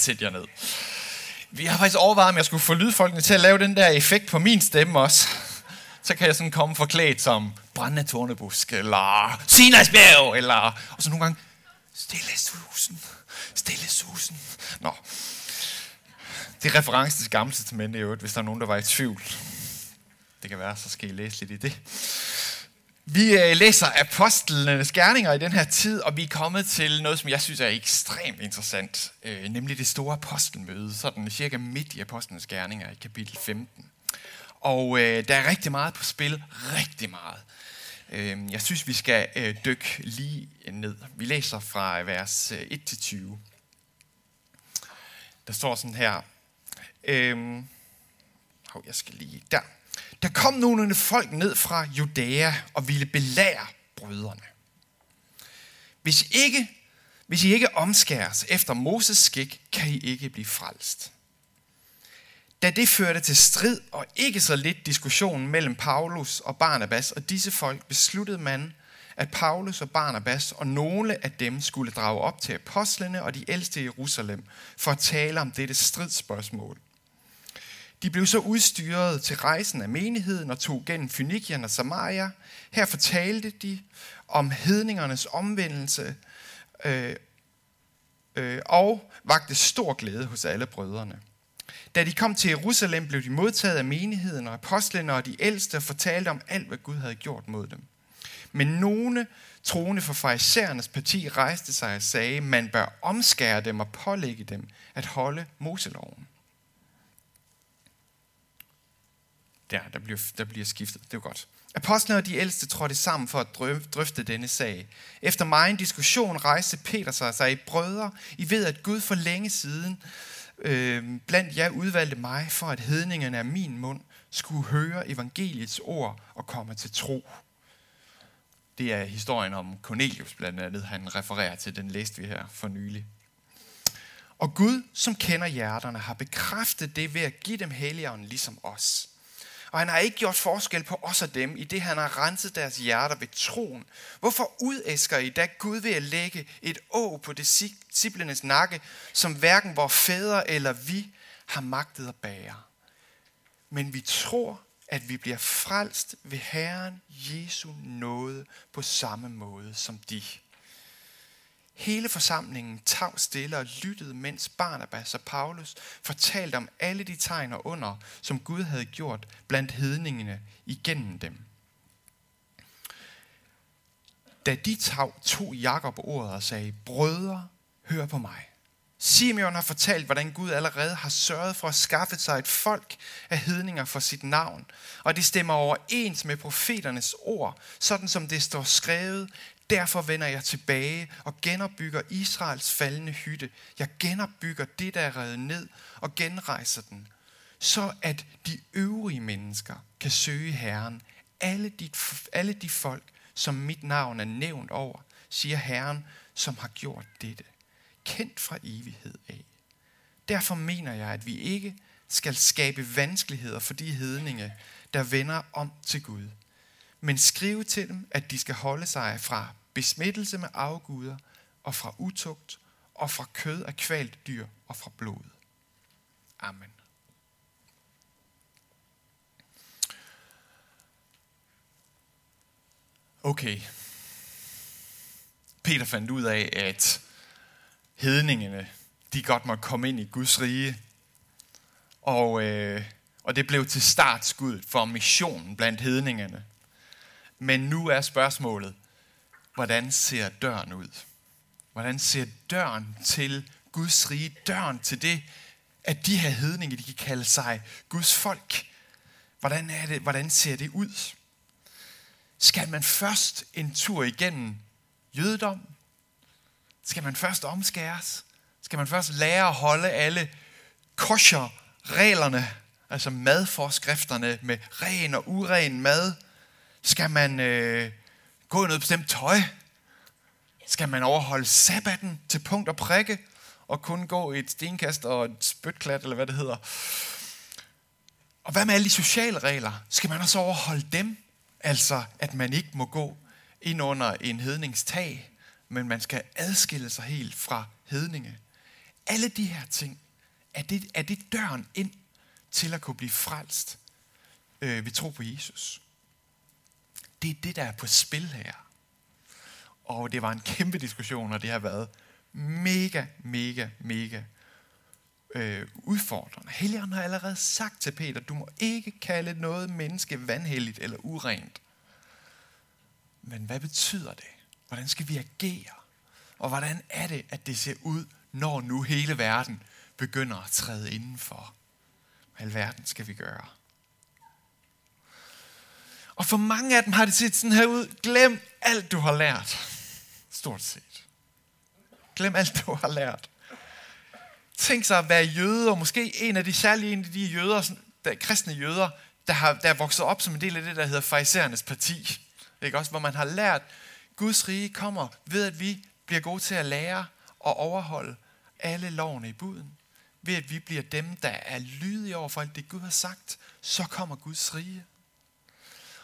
Sæt jer ned. Vi har faktisk overvejet, om jeg skulle få lydfolkene til at lave den der effekt på min stemme også. Så kan jeg sådan komme forklædt som brændende tornebusk, eller Sinasbjerg, eller... Og så nogle gange, stille susen, stille susen. Nå. Det er reference til gamle testamente i øvrigt, hvis der er nogen, der var i tvivl. Det kan være, så skal I læse lidt i det. Vi øh, læser apostlenes gerninger i den her tid, og vi er kommet til noget, som jeg synes er ekstremt interessant, øh, nemlig det store apostelmøde, sådan cirka midt i apostlenes gerninger i kapitel 15. Og øh, der er rigtig meget på spil, rigtig meget. Øh, jeg synes, vi skal øh, dykke lige ned. Vi læser fra øh, vers 1-20. Der står sådan her. Øh, jeg skal lige der. Der kom nogle folk ned fra Judæa og ville belære brødrene. Hvis I ikke, hvis I ikke omskæres efter Moses skik, kan I ikke blive frelst. Da det førte til strid og ikke så lidt diskussion mellem Paulus og Barnabas og disse folk, besluttede man, at Paulus og Barnabas og nogle af dem skulle drage op til apostlene og de ældste i Jerusalem for at tale om dette stridsspørgsmål. De blev så udstyret til rejsen af menigheden og tog gennem Fynikien og Samaria. Her fortalte de om hedningernes omvendelse øh, øh, og vagte stor glæde hos alle brødrene. Da de kom til Jerusalem, blev de modtaget af menigheden og apostlene og de ældste og fortalte om alt, hvad Gud havde gjort mod dem. Men nogle troende for farisæernes parti rejste sig og sagde, man bør omskære dem og pålægge dem at holde Moseloven. Der, der bliver, der bliver skiftet. Det er godt. Apostlene og de ældste trådte sammen for at drøfte denne sag. Efter meget en diskussion rejste Peter sig og sagde, brødre, I ved, at Gud for længe siden øh, blandt jer udvalgte mig, for at hedningerne af min mund skulle høre evangeliets ord og komme til tro. Det er historien om Cornelius blandt andet, han refererer til. Den læste vi her for nylig. Og Gud, som kender hjerterne, har bekræftet det ved at give dem helligånden ligesom os. Og han har ikke gjort forskel på os og dem, i det han har renset deres hjerter ved troen. Hvorfor udæsker I da Gud ved at lægge et å på disciplenes nakke, som hverken vores fædre eller vi har magtet at bære? Men vi tror, at vi bliver frelst ved Herren Jesu nåde på samme måde som de. Hele forsamlingen tav stille og lyttede, mens Barnabas og Paulus fortalte om alle de tegn og under, som Gud havde gjort blandt hedningene igennem dem. Da de tav, tog Jakob ordet og sagde, Brødre, hør på mig. Simeon har fortalt, hvordan Gud allerede har sørget for at skaffe sig et folk af hedninger for sit navn. Og det stemmer overens med profeternes ord, sådan som det står skrevet, Derfor vender jeg tilbage og genopbygger Israels faldende hytte. Jeg genopbygger det, der er revet ned, og genrejser den, så at de øvrige mennesker kan søge Herren. Alle de, alle de folk, som mit navn er nævnt over, siger Herren, som har gjort dette. Kendt fra evighed af. Derfor mener jeg, at vi ikke skal skabe vanskeligheder for de hedninge, der vender om til Gud. Men skrive til dem, at de skal holde sig fra besmittelse med afguder og fra utugt og fra kød af kvalt dyr og fra blod. Amen. Okay. Peter fandt ud af, at hedningene, de godt måtte komme ind i Guds rige. Og, øh, og det blev til startskud for missionen blandt hedningerne. Men nu er spørgsmålet, hvordan ser døren ud? Hvordan ser døren til Guds rige, døren til det, at de her hedninge, de kan kalde sig Guds folk? Hvordan, er det, hvordan ser det ud? Skal man først en tur igennem jødedom? Skal man først omskæres? Skal man først lære at holde alle kosher-reglerne, altså madforskrifterne med ren og uren mad? Skal man øh, gå i noget bestemt tøj? Skal man overholde sabbaten til punkt og prikke, og kun gå i et stenkast og et spytklat, eller hvad det hedder? Og hvad med alle de sociale regler? Skal man også overholde dem? Altså, at man ikke må gå ind under en hedningstag, men man skal adskille sig helt fra hedninge. alle de her ting, er det, er det døren ind til at kunne blive frelst øh, ved tro på Jesus. Det er det, der er på spil her. Og det var en kæmpe diskussion, og det har været mega, mega, mega øh, udfordrende. Helligånden har allerede sagt til Peter, du må ikke kalde noget menneske vanhelligt eller urent. Men hvad betyder det? Hvordan skal vi agere? Og hvordan er det, at det ser ud, når nu hele verden begynder at træde indenfor? Hvad alverden skal vi gøre? Og for mange af dem har det set sådan her ud. Glem alt, du har lært. Stort set. Glem alt, du har lært. Tænk sig at være jøde, og måske en af de særlige en af de jøder, der, kristne jøder, der, har, der er vokset op som en del af det, der hedder farisæernes parti. Ikke også? Hvor man har lært, Guds rige kommer ved, at vi bliver gode til at lære og overholde alle lovene i buden. Ved at vi bliver dem, der er lydige over for alt det, Gud har sagt, så kommer Guds rige.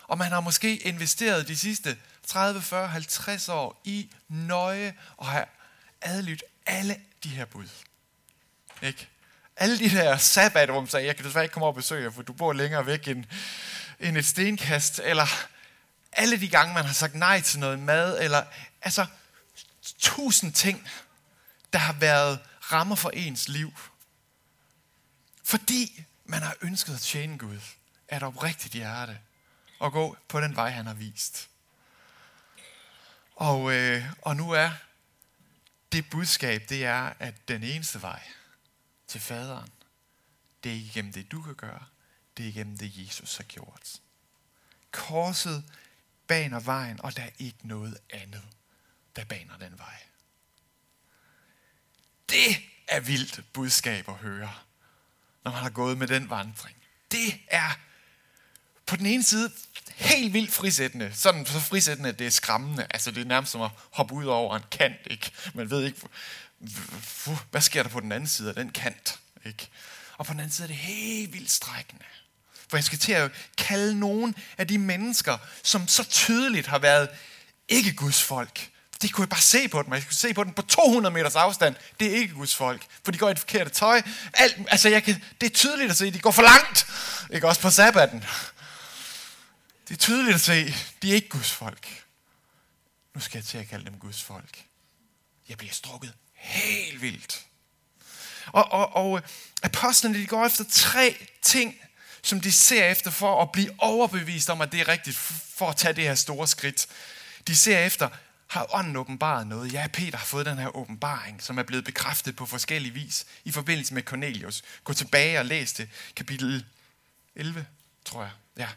Og man har måske investeret de sidste 30, 40, 50 år i nøje og har adlydt alle de her bud. Ikke? Alle de der sabbatrum sagde, jeg kan desværre ikke komme op og besøge jer, for du bor længere væk end, end et stenkast, eller alle de gange, man har sagt nej til noget mad, eller altså tusind ting, der har været rammer for ens liv. Fordi man har ønsket at tjene Gud af et oprigtigt hjerte og gå på den vej, han har vist. Og, øh, og nu er det budskab, det er, at den eneste vej til faderen, det er ikke igennem det, du kan gøre, det er igennem det, Jesus har gjort. Korset baner vejen, og der er ikke noget andet, der baner den vej. Det er vildt budskab at høre, når man har gået med den vandring. Det er på den ene side helt vildt frisættende. Sådan så frisættende, at det er skræmmende. Altså det er nærmest som at hoppe ud over en kant. Ikke? Man ved ikke, hvad sker der på den anden side af den kant. Ikke? Og på den anden side er det helt vildt strækkende. For jeg skal til at kalde nogen af de mennesker, som så tydeligt har været ikke Guds folk. Det kunne jeg bare se på dem. Jeg kunne se på dem på 200 meters afstand. Det er ikke Guds folk. For de går i det forkerte tøj. Alt, altså jeg kan, det er tydeligt at se, at de går for langt. Ikke også på sabbaten. Det er tydeligt at se, de er ikke Guds folk. Nu skal jeg til at kalde dem Guds folk. Jeg bliver strukket helt vildt. Og, og, og øh, apostlene, de går efter tre ting, som de ser efter for at blive overbevist om, at det er rigtigt for at tage det her store skridt. De ser efter, har ånden åbenbaret noget? Ja, Peter har fået den her åbenbaring, som er blevet bekræftet på forskellige vis i forbindelse med Cornelius. Gå tilbage og læs det. Kapitel 11, tror jeg. Ja.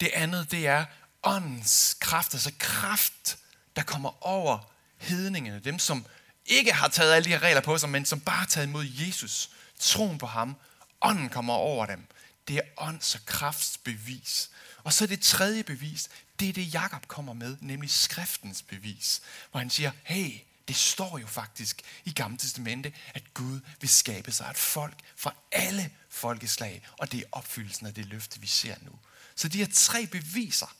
Det andet, det er åndens kraft, altså kraft, der kommer over hedningene, dem som ikke har taget alle de her regler på sig, men som bare har taget imod Jesus, troen på ham, ånden kommer over dem. Det er ånds og krafts bevis. Og så det tredje bevis, det er det Jakob kommer med, nemlig skriftens bevis, hvor han siger, hey, det står jo faktisk i Gamle Testamente, at Gud vil skabe sig et folk fra alle folkeslag, og det er opfyldelsen af det løfte, vi ser nu. Så de her tre beviser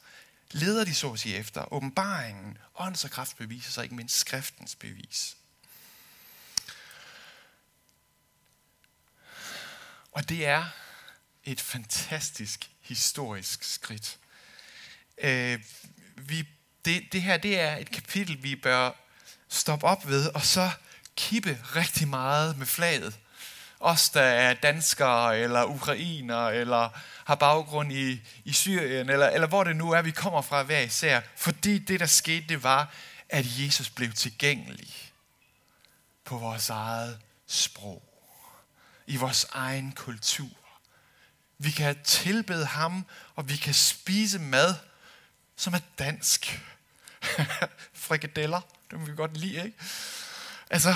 leder de så at sige efter. Åbenbaringen, åndens og kraft beviser sig ikke mindst skriftens bevis. Og det er et fantastisk historisk skridt. Øh, vi, det, det her det er et kapitel, vi bør stoppe op ved, og så kippe rigtig meget med flaget. Os, der er danskere, eller ukrainer, eller har baggrund i, i Syrien, eller, eller hvor det nu er, vi kommer fra hver især. Fordi det, der skete, det var, at Jesus blev tilgængelig på vores eget sprog, i vores egen kultur. Vi kan tilbede ham, og vi kan spise mad, som er dansk. Frikadeller, det må vi godt lide, ikke? Altså,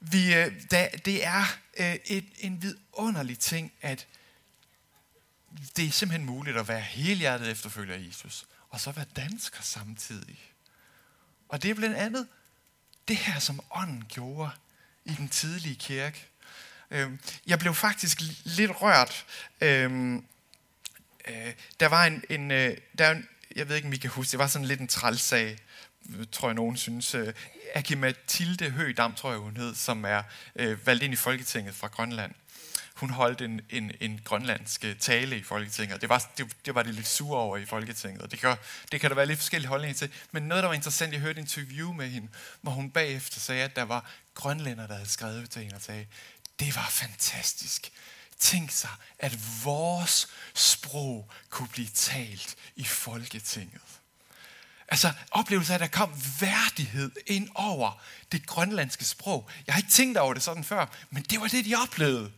vi, øh, det er øh, et, en vidunderlig ting, at det er simpelthen muligt at være helhjertet efterfølger af Jesus, og så være dansker samtidig. Og det er blandt andet det her, som ånden gjorde i den tidlige kirke. Øh, jeg blev faktisk lidt rørt. Øh, øh, der var en, en, der, jeg ved ikke, om I kan huske, det var sådan lidt en trælsag tror jeg nogen synes, øh, Akimatilde Høgdam, tror jeg hun hed, som er øh, valgt ind i Folketinget fra Grønland. Hun holdt en, en, en grønlandsk øh, tale i Folketinget, det var, det, det var det lidt sure over i Folketinget, og det kan, det kan der være lidt forskellige holdninger til. Men noget, der var interessant, jeg hørte et interview med hende, hvor hun bagefter sagde, at der var grønlænder, der havde skrevet til hende og sagde, det var fantastisk. Tænk sig, at vores sprog kunne blive talt i Folketinget. Altså oplevelsen af, at der kom værdighed ind over det grønlandske sprog. Jeg har ikke tænkt over det sådan før, men det var det, de oplevede.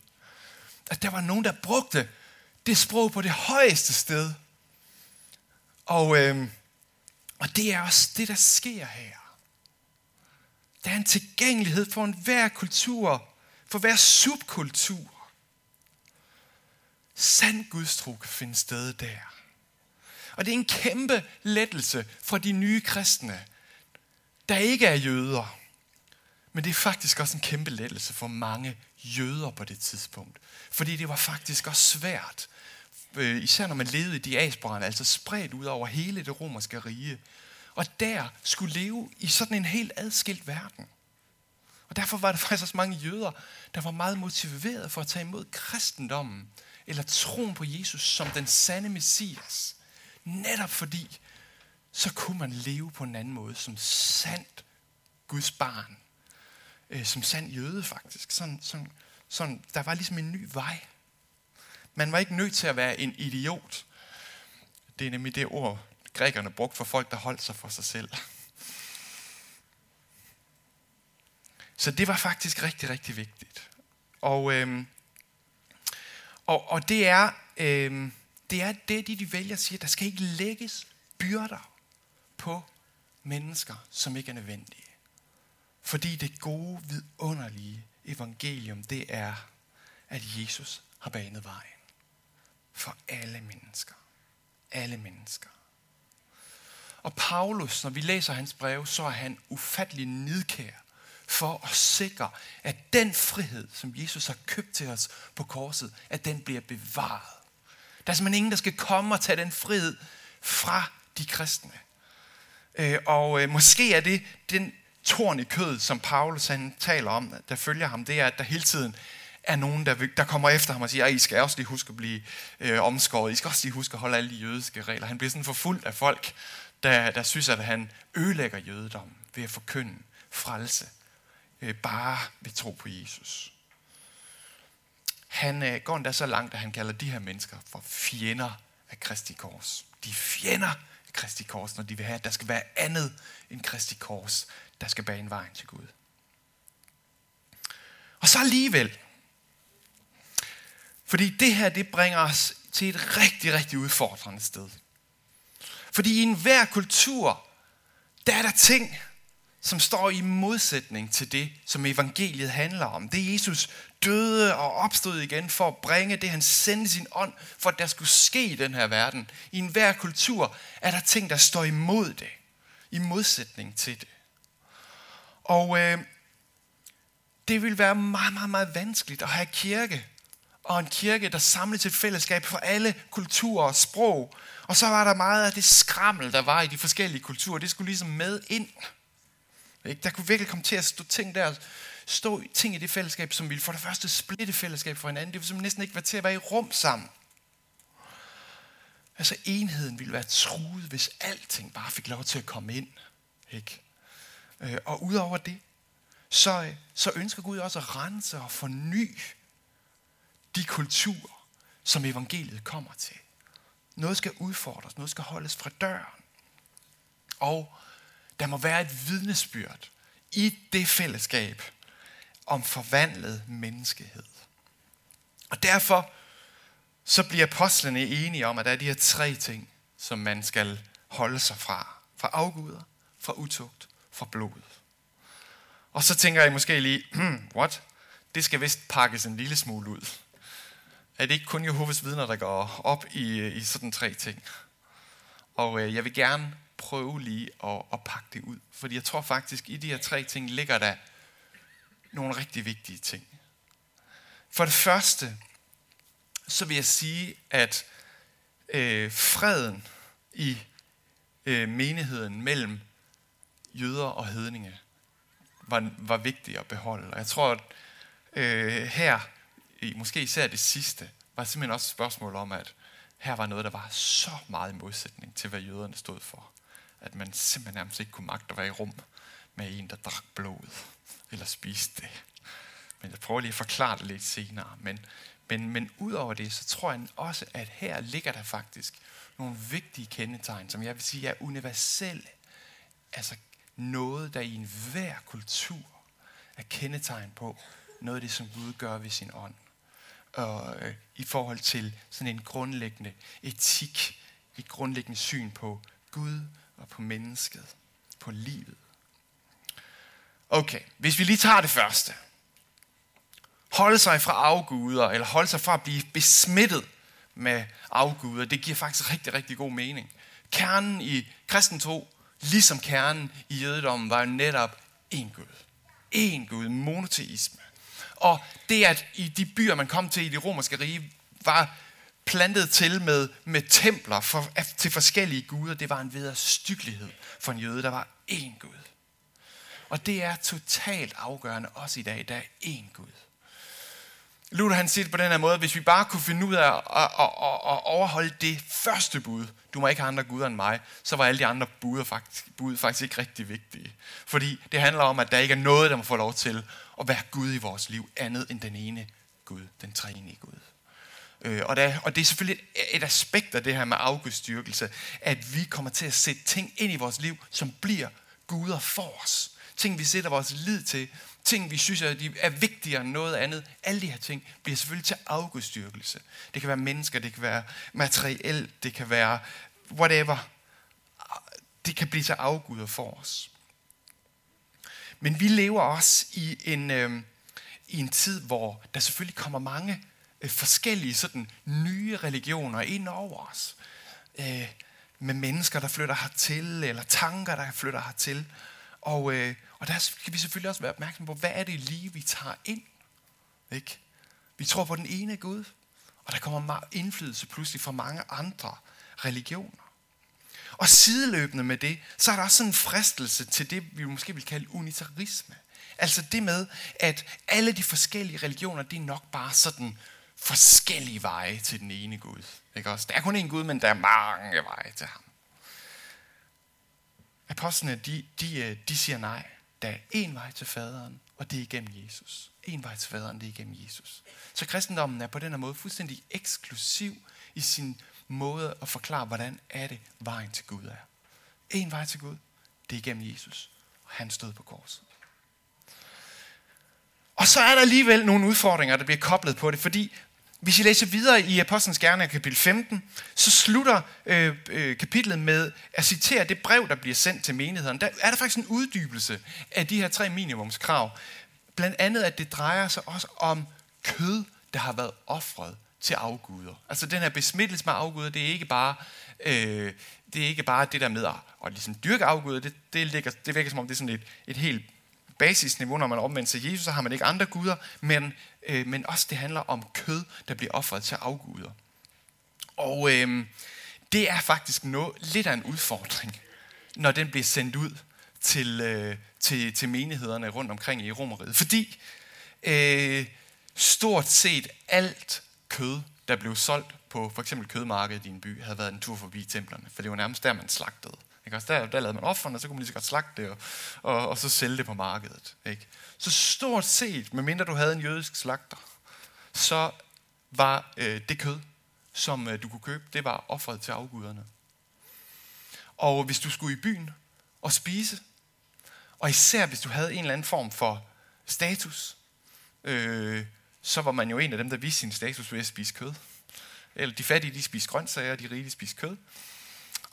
At der var nogen, der brugte det sprog på det højeste sted. Og, øh, og det er også det, der sker her. Der er en tilgængelighed for enhver kultur, for hver subkultur. Sand gudstro kan finde sted der. Og det er en kæmpe lettelse for de nye kristne, der ikke er jøder. Men det er faktisk også en kæmpe lettelse for mange jøder på det tidspunkt. Fordi det var faktisk også svært, øh, især når man levede i diasporan, altså spredt ud over hele det romerske rige. Og der skulle leve i sådan en helt adskilt verden. Og derfor var der faktisk også mange jøder, der var meget motiveret for at tage imod kristendommen, eller troen på Jesus som den sande messias. Netop fordi, så kunne man leve på en anden måde som sandt Guds barn. Øh, som sand jøde faktisk. Sådan, sådan, sådan, der var ligesom en ny vej. Man var ikke nødt til at være en idiot. Det er nemlig det ord, grækerne brugte for folk, der holdt sig for sig selv. Så det var faktisk rigtig, rigtig vigtigt. Og, øhm, og, og det er, øhm, det er det, de, de vælger siger, der skal ikke lægges byrder på mennesker, som ikke er nødvendige. Fordi det gode, vidunderlige evangelium, det er, at Jesus har banet vejen for alle mennesker. Alle mennesker. Og Paulus, når vi læser hans brev, så er han ufattelig nidkær for at sikre, at den frihed, som Jesus har købt til os på korset, at den bliver bevaret. Der er simpelthen ingen, der skal komme og tage den frihed fra de kristne. Øh, og øh, måske er det den torn i kødet, som Paulus han taler om, der følger ham, det er, at der hele tiden er nogen, der, der kommer efter ham og siger, at I skal også lige huske at blive øh, omskåret. I skal også lige huske at holde alle de jødiske regler. Han bliver sådan forfulgt af folk, der, der synes, at han ødelægger jødedommen ved at forkynde frelse. Øh, bare ved tro på Jesus. Han øh, går endda så langt, at han kalder de her mennesker for fjender af Kristi Kors. De er fjender af Kristi Kors, når de vil have, at der skal være andet end Kristi Kors, der skal bane vejen til Gud. Og så alligevel, fordi det her, det bringer os til et rigtig, rigtig udfordrende sted. Fordi i enhver kultur, der er der ting, som står i modsætning til det, som evangeliet handler om. Det Jesus døde og opstod igen for at bringe det, han sendte sin ånd, for at der skulle ske i den her verden. I enhver kultur er der ting, der står imod det. I modsætning til det. Og øh, det vil være meget, meget, meget vanskeligt at have kirke. Og en kirke, der samler til et fællesskab for alle kulturer og sprog. Og så var der meget af det skrammel, der var i de forskellige kulturer. Det skulle ligesom med ind. Ikke? Der kunne virkelig komme til at stå ting der, stå ting i det fællesskab, som ville for det første splitte fællesskab for hinanden. Det ville næsten ikke være til at være i rum sammen. Altså enheden ville være truet, hvis alting bare fik lov til at komme ind. Ikke? Øh, og udover det, så, øh, så ønsker Gud også at rense og forny de kulturer, som evangeliet kommer til. Noget skal udfordres, noget skal holdes fra døren. Og der må være et vidnesbyrd i det fællesskab om forvandlet menneskehed. Og derfor så bliver apostlene enige om, at der er de her tre ting, som man skal holde sig fra. Fra afguder, fra utugt, fra blod. Og så tænker jeg måske lige, hmm, what? Det skal vist pakkes en lille smule ud. Er det ikke kun Jehovas vidner, der går op i, i sådan tre ting? Og øh, jeg vil gerne prøve lige at, at pakke det ud. Fordi jeg tror faktisk, i de her tre ting ligger der nogle rigtig vigtige ting. For det første, så vil jeg sige, at øh, freden i øh, menigheden mellem jøder og hedninge var, var vigtig at beholde. Og jeg tror, at øh, her, måske især det sidste, var simpelthen også et spørgsmål om, at her var noget, der var så meget i modsætning til, hvad jøderne stod for. At man simpelthen nærmest ikke kunne magte at være i rum med en, der drak blod eller spiste det. Men jeg prøver lige at forklare det lidt senere. Men, men, men ud over det, så tror jeg også, at her ligger der faktisk nogle vigtige kendetegn, som jeg vil sige er universelle. Altså noget, der i enhver kultur er kendetegn på noget af det, som Gud gør ved sin ånd. Og øh, i forhold til sådan en grundlæggende etik, et grundlæggende syn på Gud og på mennesket, på livet. Okay, hvis vi lige tager det første. Holde sig fra afguder, eller holde sig fra at blive besmittet med afguder, det giver faktisk rigtig, rigtig god mening. Kernen i kristen tro, ligesom kernen i jødedommen, var jo netop én Gud. Én Gud, monoteisme. Og det, at i de byer, man kom til i det romerske rige, var plantet til med, med templer for, til forskellige guder, det var en vederstyggelighed for en jøde. Der var én Gud. Og det er totalt afgørende også i dag. Der er én Gud. Luther han siger det på den her måde, hvis vi bare kunne finde ud af at, at, at, at overholde det første bud, du må ikke have andre guder end mig, så var alle de andre bud faktisk, bud faktisk ikke rigtig vigtige. Fordi det handler om, at der ikke er noget, der må få lov til at være Gud i vores liv, andet end den ene Gud, den treenige Gud. Øh, og, der, og det er selvfølgelig et, et aspekt af det her med afgudstyrkelse, at vi kommer til at sætte ting ind i vores liv, som bliver guder for os. Ting, vi sætter vores lid til, ting, vi synes er, er vigtigere end noget andet. Alle de her ting bliver selvfølgelig til afgudstyrkelse. Det kan være mennesker, det kan være materielt, det kan være whatever. Det kan blive til afguder for os. Men vi lever også i en, øh, i en tid, hvor der selvfølgelig kommer mange øh, forskellige sådan, nye religioner ind over os. Øh, med mennesker, der flytter hertil, eller tanker, der flytter hertil. Og, øh, og der skal vi selvfølgelig også være opmærksom på, hvad er det lige, vi tager ind? Ikke? Vi tror på den ene Gud, og der kommer meget indflydelse pludselig fra mange andre religioner. Og sideløbende med det, så er der også sådan en fristelse til det, vi måske vil kalde unitarisme. Altså det med, at alle de forskellige religioner, det er nok bare sådan forskellige veje til den ene Gud. Ikke også? Der er kun én Gud, men der er mange veje til ham. Apostlene, de, de, øh, de siger nej. Der er én vej til faderen, og det er igennem Jesus. En vej til faderen, det er igennem Jesus. Så kristendommen er på den her måde fuldstændig eksklusiv i sin måde at forklare, hvordan er det vejen til Gud er. En vej til Gud, det er igennem Jesus. Og han stod på korset. Og så er der alligevel nogle udfordringer, der bliver koblet på det, fordi hvis I læser videre i Apostlenes Gerne kapitel 15, så slutter øh, øh, kapitlet med at citere det brev, der bliver sendt til menigheden. Der er der faktisk en uddybelse af de her tre minimumskrav. Blandt andet, at det drejer sig også om kød, der har været offret til afguder. Altså den her besmittelse med afguder, det er ikke bare, øh, det, er ikke bare det der med at, at ligesom dyrke afguder. Det, det, ligger, det virker som om, det er sådan et, et helt basisniveau, når man omvender sig Jesus, så har man ikke andre guder, men, øh, men også det handler om kød, der bliver offret til afguder. Og øh, det er faktisk noget, lidt af en udfordring, når den bliver sendt ud til, øh, til, til menighederne rundt omkring i Romeriet. Fordi øh, stort set alt kød, der blev solgt på for eksempel kødmarkedet i en by, havde været en tur forbi templerne, for det var nærmest der, man slagtede. Ikke? Også der, der lavede man offerne, og så kunne man lige så godt slagte det, og, og, og så sælge det på markedet. Ikke? Så stort set, medmindre du havde en jødisk slagter, så var øh, det kød, som øh, du kunne købe, det var offeret til afguderne. Og hvis du skulle i byen og spise, og især hvis du havde en eller anden form for status, øh, så var man jo en af dem, der viste sin status ved at spise kød. Eller de fattige, de spiste grøntsager, og de rige, de spiste kød.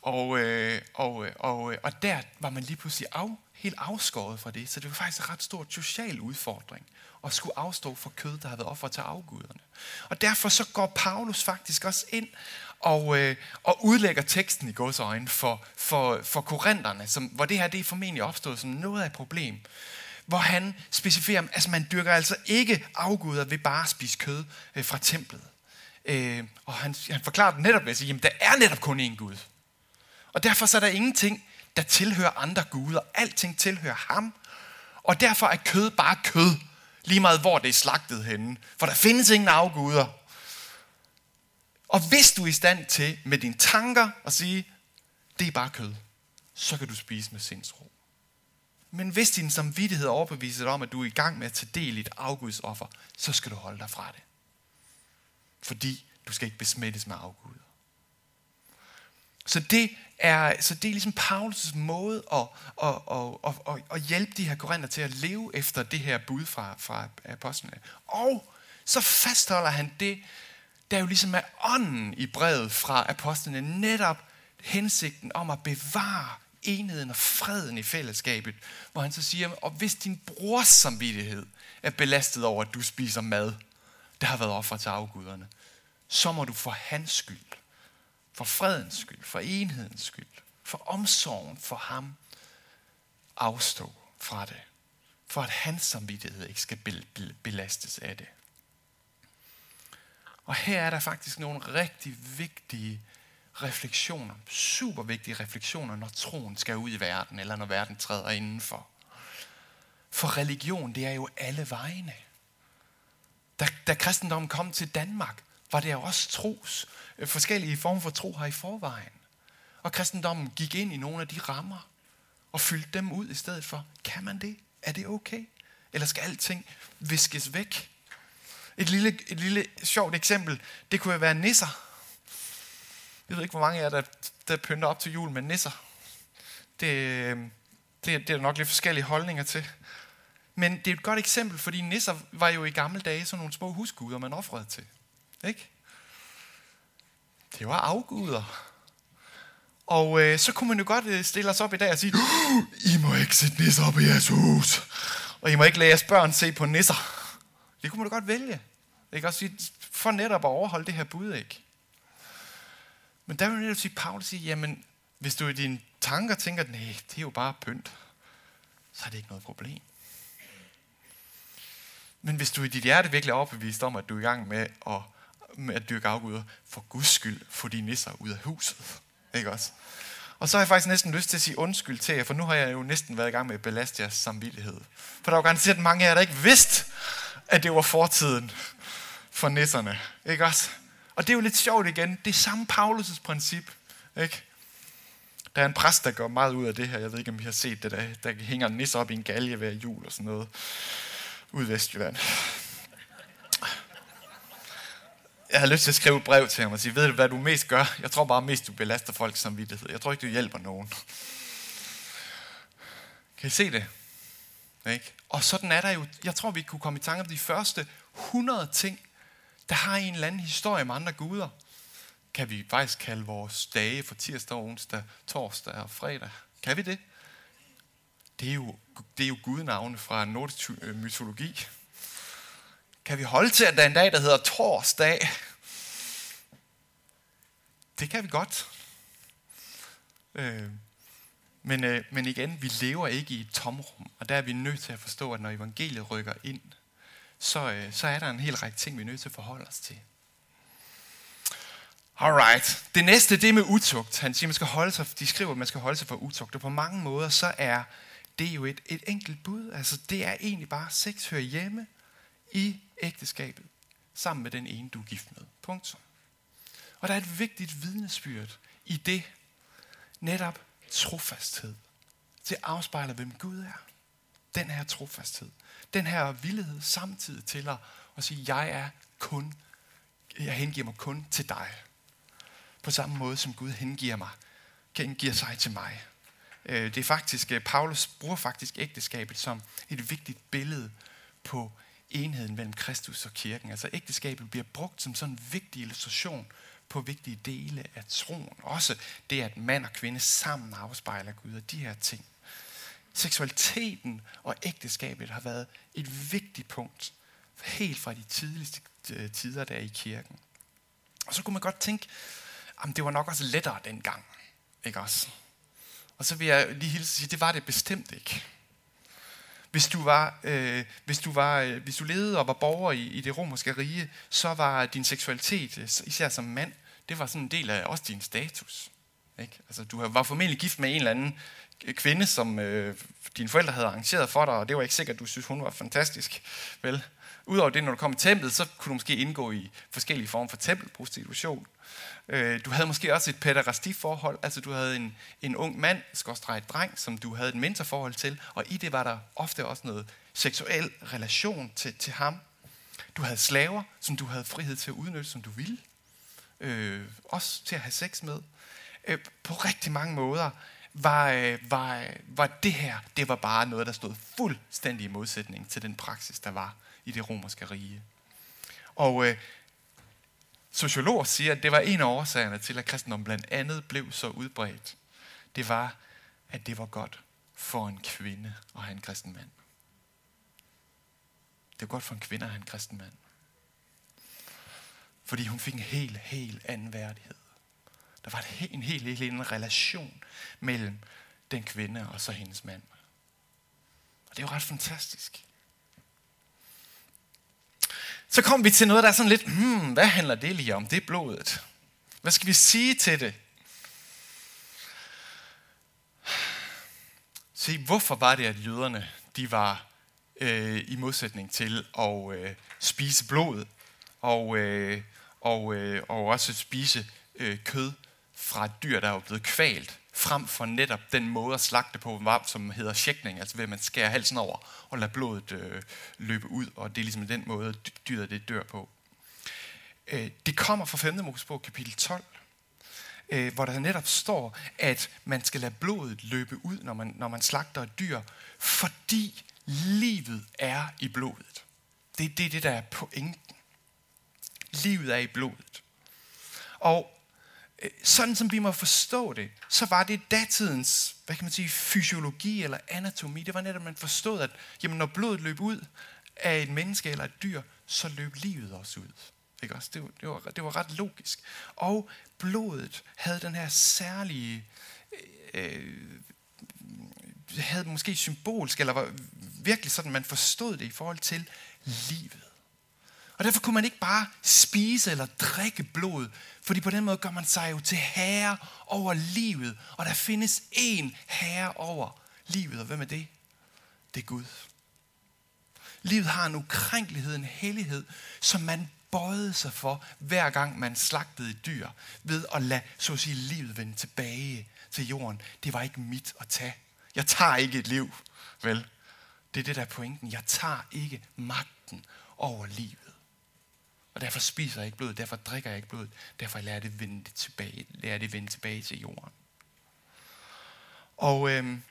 Og, øh, og, øh, og, øh, og der var man lige pludselig af, helt afskåret fra det. Så det var faktisk en ret stor social udfordring at skulle afstå for kød, der havde været offer til afguderne. Og derfor så går Paulus faktisk også ind og, øh, og udlægger teksten i gods øjne for, for, for korinterne, som, hvor det her det er formentlig opstået som noget af et problem. Hvor han specificerer, altså man dyrker altså ikke afguder ved bare at spise kød øh, fra templet. Øh, og han, han forklarer det netop ved at sige, jamen der er netop kun én Gud. Og derfor så er der ingenting, der tilhører andre guder. Alting tilhører ham. Og derfor er kød bare kød. Lige meget hvor det er slagtet henne. For der findes ingen afguder. Og hvis du er i stand til med dine tanker at sige, det er bare kød, så kan du spise med sindsro. Men hvis din samvittighed overbeviser dig om, at du er i gang med at tage del i et afgudsoffer, så skal du holde dig fra det. Fordi du skal ikke besmittes med afguder. Så det er, så det er ligesom Paulus' måde at, at, at, at, at, at hjælpe de her korinther til at leve efter det her bud fra, fra apostlene. Og så fastholder han det, der jo ligesom er ånden i brevet fra apostlene, netop hensigten om at bevare enheden og freden i fællesskabet, hvor han så siger, og hvis din brors samvittighed er belastet over, at du spiser mad, der har været offer til afguderne, så må du for hans skyld, for fredens skyld, for enhedens skyld, for omsorgen for ham, afstå fra det, for at hans samvittighed ikke skal belastes af det. Og her er der faktisk nogle rigtig vigtige refleksioner, super vigtige refleksioner, når troen skal ud i verden, eller når verden træder indenfor. For religion, det er jo alle vegne. Da, da kristendommen kom til Danmark, var det jo også tros, øh, forskellige former for tro her i forvejen. Og kristendommen gik ind i nogle af de rammer, og fyldte dem ud i stedet for. Kan man det? Er det okay? Eller skal alting viskes væk? Et lille, et lille sjovt eksempel, det kunne jo være nisser. Jeg ved ikke, hvor mange af jer, der, der pynter op til jul med nisser. Det, øh, det, det er der nok lidt forskellige holdninger til. Men det er et godt eksempel, fordi nisser var jo i gamle dage sådan nogle små husguder, man offrede til. Ikke? Det var afguder. Og øh, så kunne man jo godt øh, stille os op i dag og sige, I må ikke sætte nisser op i jeres hus. Og I må ikke lade jeres børn se på nisser. Det kunne man jo godt vælge. Ikke også sige, for netop at overholde det her bud, ikke? Men der vil jeg netop sige, Paulus siger, jamen, hvis du i dine tanker tænker, nej, det er jo bare pynt, så er det ikke noget problem. Men hvis du i dit hjerte virkelig er overbevist om, at du er i gang med at, med at dyrke afguder, for Guds skyld, få de nisser ud af huset. Ikke også? Og så har jeg faktisk næsten lyst til at sige undskyld til jer, for nu har jeg jo næsten været i gang med at belaste jeres samvittighed. For der var garanteret mange af jer, der ikke vidste, at det var fortiden for nisserne. Ikke også? Og det er jo lidt sjovt igen. Det er samme Paulus' princip. Ikke? Der er en præst, der går meget ud af det her. Jeg ved ikke, om I har set det, der, der hænger en nisse op i en galge hver jul og sådan noget. Ud i Vestjylland. Jeg har lyst til at skrive et brev til ham og sige, ved du, hvad du mest gør? Jeg tror bare mest, du belaster folks samvittighed. Jeg tror ikke, du hjælper nogen. Kan I se det? Ikke? Og sådan er der jo, jeg tror, vi kunne komme i tanke om de første 100 ting, der har en eller anden historie med andre guder. Kan vi faktisk kalde vores dage for tirsdag, onsdag, torsdag og fredag? Kan vi det? Det er jo, det er jo gudnavne fra nordisk øh, mytologi. Kan vi holde til, at der er en dag, der hedder torsdag? Det kan vi godt. Øh, men, øh, men igen, vi lever ikke i et tomrum, og der er vi nødt til at forstå, at når evangeliet rykker ind, så, øh, så er der en hel række ting, vi er nødt til at forholde os til. Alright. Det næste, det er med utugt. Han siger, man skal holde sig, de skriver, at man skal holde sig for utugt. Og på mange måder, så er det jo et, et enkelt bud. Altså, det er egentlig bare, sex hører hjemme i ægteskabet, sammen med den ene, du er gift med. Punktum. Og der er et vigtigt vidnesbyrd i det, netop trofasthed. Det afspejler, hvem Gud er. Den her trofasthed. Den her villighed samtidig til at, at sige, jeg er kun, jeg hengiver mig kun til dig. På samme måde som Gud hengiver mig, hengiver sig til mig. Øh, det er faktisk, øh, Paulus bruger faktisk ægteskabet som et vigtigt billede på enheden mellem Kristus og kirken. Altså ægteskabet bliver brugt som sådan en vigtig illustration på vigtige dele af troen. Også det, at mand og kvinde sammen afspejler Gud og de her ting. Seksualiteten og ægteskabet har været et vigtigt punkt, helt fra de tidligste øh, tider der i kirken. Og så kunne man godt tænke, at det var nok også lettere dengang. Ikke også? Og så vil jeg lige hilse sige, det var det bestemt ikke. Hvis du, var, øh, hvis, du var, øh, hvis du levede og var borger i, i det romerske rige, så var din seksualitet, øh, især som mand, det var sådan en del af også din status. Ikke? Altså, du var formentlig gift med en eller anden øh, kvinde, som øh, dine forældre havde arrangeret for dig, og det var ikke sikkert, at du synes, hun var fantastisk. Vel? Udover det, når du kom i templet, så kunne du måske indgå i forskellige former for tempelprostitution. Øh, du havde måske også et pæderastiforhold, altså du havde en, en ung mand, skorstræk dreng, som du havde et mentorforhold til, og i det var der ofte også noget seksuel relation til, til ham. Du havde slaver, som du havde frihed til at udnytte, som du ville. Øh, også til at have sex med. Øh, på rigtig mange måder var, øh, var, øh, var det her, det var bare noget, der stod fuldstændig i modsætning til den praksis, der var i det romerske rige. Og øh, sociologer siger, at det var en af årsagerne til, at kristendommen blandt andet blev så udbredt. Det var, at det var godt for en kvinde at have en kristen mand. Det var godt for en kvinde at have en kristen mand. Fordi hun fik en helt, helt anden værdighed. Der var en helt, helt anden relation mellem den kvinde og så hendes mand. Og det er jo ret fantastisk. Så kom vi til noget, der er sådan lidt, hmm, hvad handler det lige om? Det er blodet. Hvad skal vi sige til det? Se, hvorfor var det, at jøderne de var øh, i modsætning til at øh, spise blod og, øh, og, øh, og også spise øh, kød fra et dyr, der var blevet kvalt, frem for netop den måde at slagte på, som hedder sjækning, altså ved at man skærer halsen over og lader blodet øh, løbe ud, og det er ligesom den måde, dyret det dør på. Øh, det kommer fra 5. Mosebog, kapitel 12, øh, hvor der netop står, at man skal lade blodet løbe ud, når man, når man slagter et dyr, fordi livet er i blodet. Det er det, det, der er pointen. Livet er i blodet. Og sådan som vi må forstå det, så var det datidens, hvad kan man sige, fysiologi eller anatomi. Det var netop, at man forstod, at jamen, når blodet løb ud af et menneske eller et dyr, så løb livet også ud. Ikke også? Det, var, det, var, det var ret logisk. Og blodet havde den her særlige, øh, øh havde måske symbolsk, eller var virkelig sådan, man forstod det i forhold til livet. Og derfor kunne man ikke bare spise eller drikke blod, fordi på den måde gør man sig jo til herre over livet. Og der findes én herre over livet, og hvem er det? Det er Gud. Livet har en ukrænkelighed, en hellighed, som man bøjede sig for, hver gang man slagtede et dyr, ved at lade, så at sige, livet vende tilbage til jorden. Det var ikke mit at tage. Jeg tager ikke et liv, vel? Det er det, der er pointen. Jeg tager ikke magten over livet. Og derfor spiser jeg ikke blod, derfor drikker jeg ikke blod, derfor lader jeg det vende tilbage, lader det vende tilbage til jorden. Og, øhm,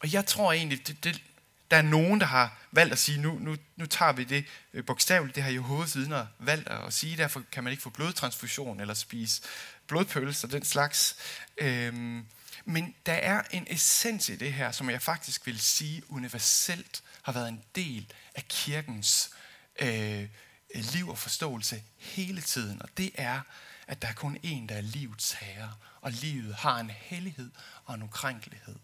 og jeg tror egentlig, det, det, der er nogen, der har valgt at sige, nu, nu, nu tager vi det øh, bogstaveligt, det har Jehovas vidner valgt at sige, derfor kan man ikke få blodtransfusion eller spise blodpølse og den slags. Øhm, men der er en essens i det her, som jeg faktisk vil sige universelt har været en del af kirkens øh, Øh, liv og forståelse hele tiden, og det er, at der er kun én, der er livets herre, og livet har en hellighed og en ukrænkelighed.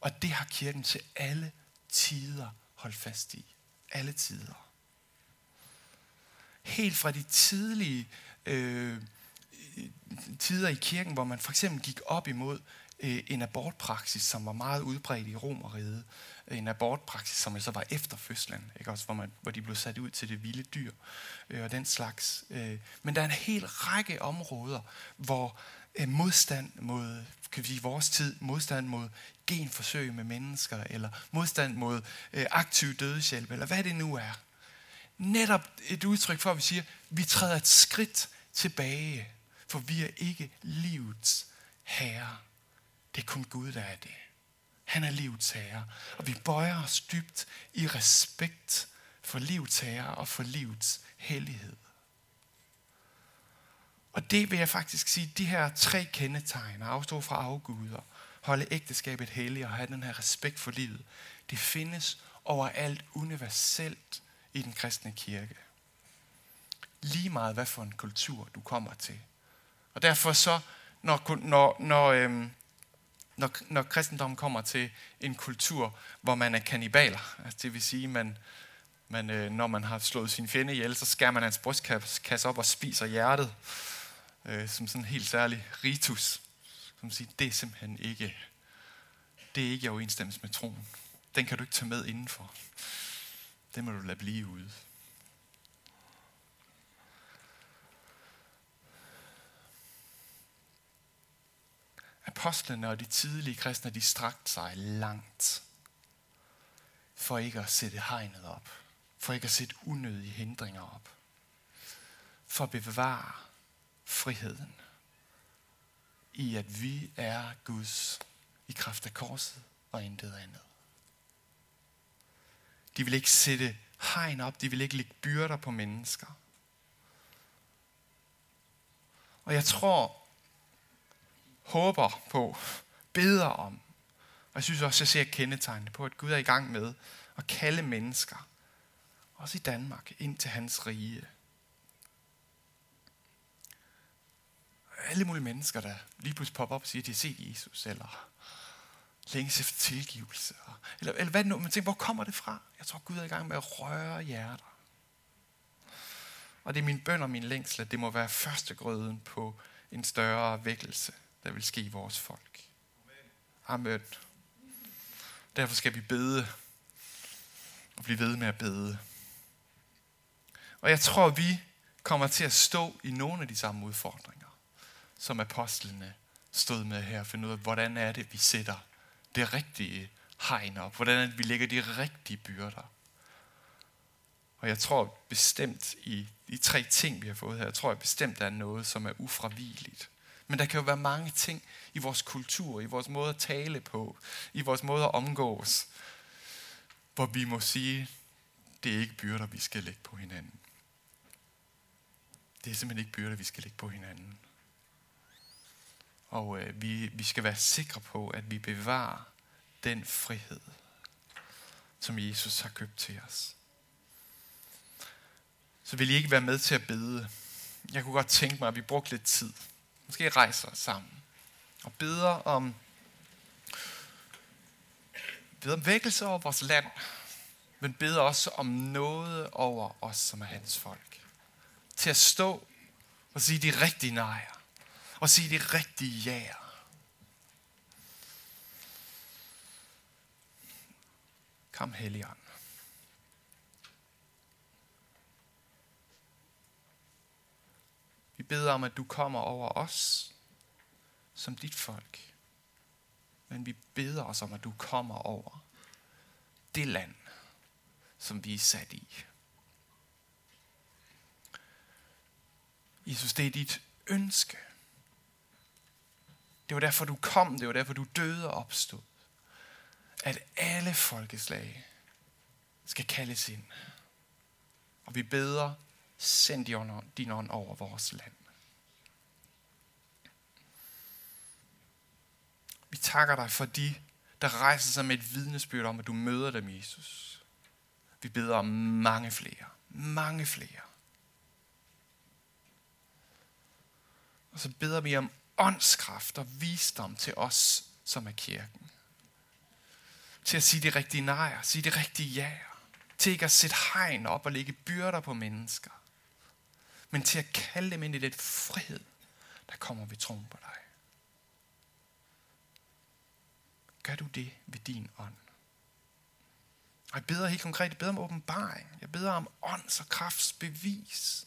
Og det har kirken til alle tider holdt fast i. Alle tider. Helt fra de tidlige øh, tider i kirken, hvor man for eksempel gik op imod øh, en abortpraksis, som var meget udbredt i Romeriet, en abortpraksis, som så var efter fødslen, ikke? Også, hvor, man, hvor de blev sat ud til det vilde dyr øh, og den slags. Øh. Men der er en hel række områder, hvor øh, modstand mod, kan vi sige, vores tid, modstand mod genforsøg med mennesker, eller modstand mod øh, aktiv dødshjælp, eller hvad det nu er. Netop et udtryk for, at vi siger, at vi træder et skridt tilbage, for vi er ikke livets herre. Det er kun Gud, der er det. Han er livets herre. Og vi bøjer os dybt i respekt for livets herre og for livets hellighed. Og det vil jeg faktisk sige, de her tre kendetegn, at afstå fra afguder, holde ægteskabet helligt og have den her respekt for livet, det findes overalt universelt i den kristne kirke. Lige meget hvad for en kultur du kommer til. Og derfor så, når, når, når, øhm, når, når kristendommen kommer til en kultur, hvor man er kannibaler. Altså det vil sige, man, man, øh, når man har slået sin fjende ihjel, så skærer man hans brystkasse op og spiser hjertet. Øh, som sådan en helt særlig ritus. som siger, det er simpelthen ikke, det er ikke i overensstemmelse med troen. Den kan du ikke tage med indenfor. Den må du lade blive ude. Apostlene og de tidlige kristne, de strakte sig langt for ikke at sætte hegnet op. For ikke at sætte unødige hindringer op. For at bevare friheden i, at vi er Guds i kraft af korset og intet andet. De vil ikke sætte hegn op, de vil ikke lægge byrder på mennesker. Og jeg tror, håber på, beder om, og jeg synes også, jeg ser kendetegnene på, at Gud er i gang med at kalde mennesker, også i Danmark, ind til hans rige. Alle mulige mennesker, der lige pludselig popper op og siger, at de har set Jesus, eller længes efter tilgivelse. Eller, eller hvad nu? Man tænker, hvor kommer det fra? Jeg tror, Gud er i gang med at røre hjerter. Og det er min bøn og min længsel, at det må være første grøden på en større vækkelse, der vil ske i vores folk. Amen. Derfor skal vi bede og blive ved med at bede. Og jeg tror, vi kommer til at stå i nogle af de samme udfordringer, som apostlene stod med her, for noget, hvordan er det, vi sætter det rigtige hegn op? Hvordan er det, vi lægger de rigtige byrder? Og jeg tror bestemt i de tre ting, vi har fået her, jeg tror jeg bestemt, der er noget, som er ufravigeligt. Men der kan jo være mange ting i vores kultur, i vores måde at tale på, i vores måde at omgås, hvor vi må sige, det er ikke byrder, vi skal lægge på hinanden. Det er simpelthen ikke byrder, vi skal lægge på hinanden. Og øh, vi, vi skal være sikre på, at vi bevarer den frihed, som Jesus har købt til os. Så vil I ikke være med til at bede. Jeg kunne godt tænke mig, at vi brugte lidt tid. Måske rejser os sammen. Og beder om, beder om vækkelse over vores land. Men beder også om noget over os, som er hans folk. Til at stå og sige de rigtige nejer og sige de rigtige ja. Kom, Helligånd. Beder om, at du kommer over os som dit folk. Men vi beder os om, at du kommer over det land, som vi er sat i. Jesus, det er dit ønske, det var derfor, du kom. Det var derfor, du døde og opstod. At alle folkeslag skal kaldes ind. Og vi beder, send din ånd over vores land. Vi takker dig for de, der rejser sig med et vidnesbyrd om, at du møder dem, Jesus. Vi beder om mange flere. Mange flere. Og så beder vi om åndskraft og visdom til os, som er kirken. Til at sige det rigtige nej, sige det rigtige ja. Til ikke at sætte hegn op og lægge byrder på mennesker. Men til at kalde dem ind i den frihed, der kommer ved troen på dig. Gør du det ved din ånd? Og jeg beder helt konkret, jeg beder om åbenbaring. Jeg beder om ånds og krafts bevis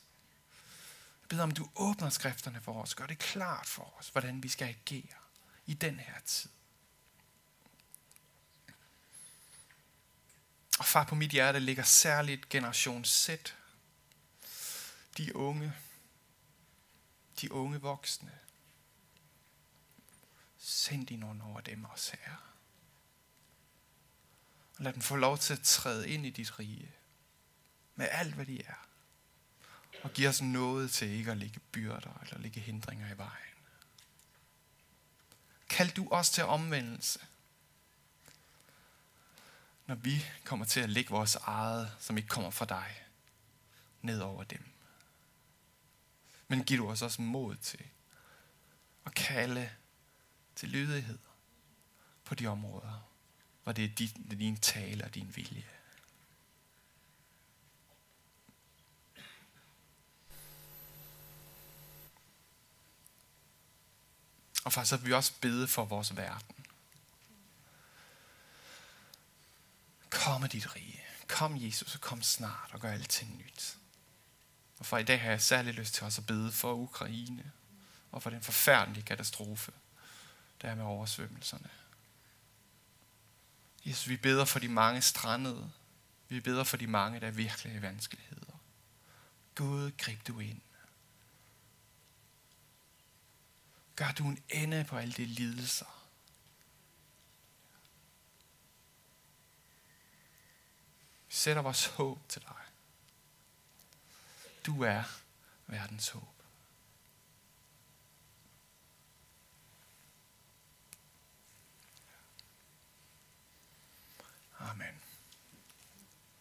beder om, du åbner skrifterne for os. Gør det klart for os, hvordan vi skal agere i den her tid. Og far, på mit hjerte ligger særligt generation Z. De unge. De unge voksne. Send din ånd over dem også, Herre. Og lad dem få lov til at træde ind i dit rige. Med alt, hvad de er og giv os noget til ikke at lægge byrder eller lægge hindringer i vejen. Kald du os til omvendelse, når vi kommer til at lægge vores eget, som ikke kommer fra dig, ned over dem. Men giv du os også mod til at kalde til lydighed på de områder, hvor det er din, din tale og din vilje. Og far, så vil vi også bede for vores verden. Kom med dit rige. Kom, Jesus, og kom snart og gør alting nyt. Og for i dag har jeg særlig lyst til også at bede for Ukraine og for den forfærdelige katastrofe, der er med oversvømmelserne. Jesus, vi beder for de mange strandede. Vi beder for de mange, der er virkelig i vanskeligheder. Gud, grib du ind. Gør du en ende på alle de lidelser. Vi sætter vores håb til dig. Du er verdens håb. Amen.